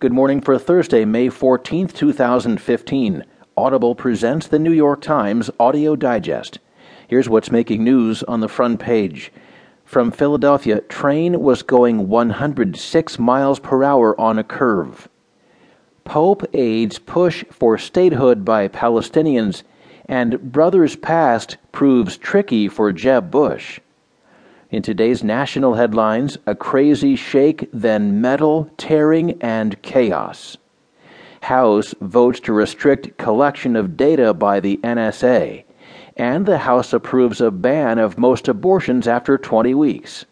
Good morning for Thursday, May 14th, 2015. Audible presents the New York Times Audio Digest. Here's what's making news on the front page. From Philadelphia, train was going 106 miles per hour on a curve. Pope aides push for statehood by Palestinians, and Brothers Past proves tricky for Jeb Bush. In today's national headlines, a crazy shake, then metal, tearing, and chaos. House votes to restrict collection of data by the NSA, and the House approves a ban of most abortions after 20 weeks.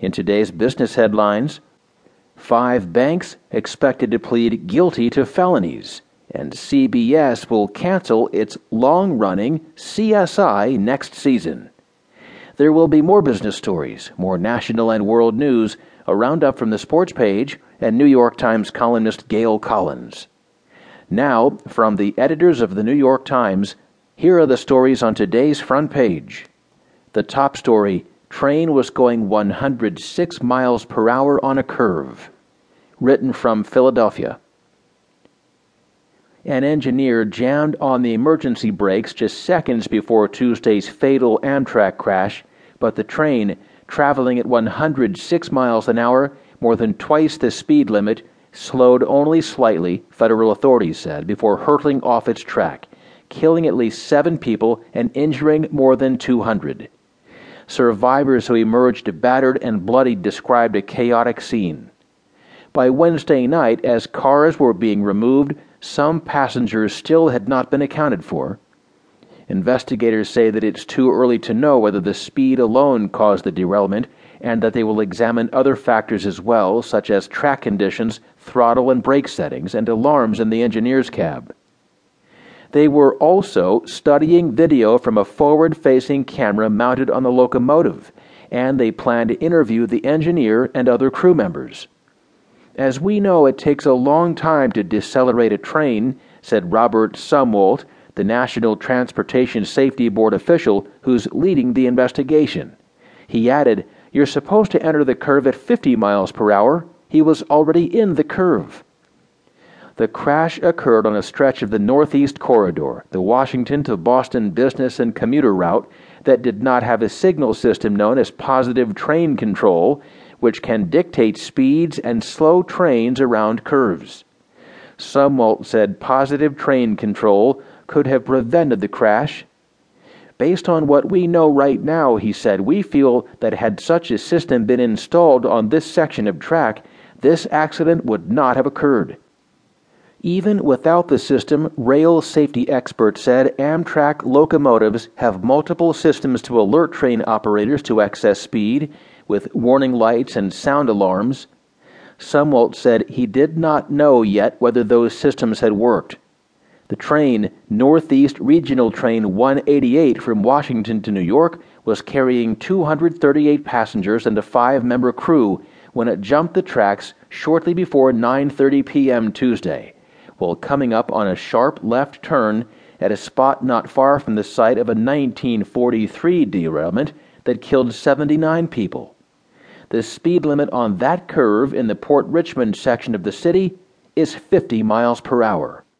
In today's business headlines, five banks expected to plead guilty to felonies, and CBS will cancel its long running CSI next season. There will be more business stories, more national and world news, a roundup from the sports page, and New York Times columnist Gail Collins. Now, from the editors of the New York Times, here are the stories on today's front page. The top story Train was going 106 miles per hour on a curve. Written from Philadelphia. An engineer jammed on the emergency brakes just seconds before Tuesday's fatal Amtrak crash, but the train, traveling at 106 miles an hour, more than twice the speed limit, slowed only slightly, federal authorities said, before hurtling off its track, killing at least seven people and injuring more than 200. Survivors who emerged battered and bloodied described a chaotic scene. By Wednesday night, as cars were being removed, some passengers still had not been accounted for. Investigators say that it's too early to know whether the speed alone caused the derailment and that they will examine other factors as well, such as track conditions, throttle and brake settings, and alarms in the engineer's cab. They were also studying video from a forward facing camera mounted on the locomotive, and they plan to interview the engineer and other crew members. As we know, it takes a long time to decelerate a train, said Robert Sumwalt, the National Transportation Safety Board official who's leading the investigation. He added, You're supposed to enter the curve at 50 miles per hour. He was already in the curve. The crash occurred on a stretch of the Northeast Corridor, the Washington to Boston business and commuter route that did not have a signal system known as positive train control which can dictate speeds and slow trains around curves. Sumwalt said positive train control could have prevented the crash. Based on what we know right now, he said, we feel that had such a system been installed on this section of track, this accident would not have occurred. Even without the system, rail safety experts said Amtrak locomotives have multiple systems to alert train operators to excess speed with warning lights and sound alarms. Sumwalt said he did not know yet whether those systems had worked. The train, Northeast Regional Train 188 from Washington to New York, was carrying 238 passengers and a five-member crew when it jumped the tracks shortly before 9:30 p.m. Tuesday, while coming up on a sharp left turn at a spot not far from the site of a 1943 derailment that killed 79 people. The speed limit on that curve in the Port Richmond section of the city is 50 miles per hour.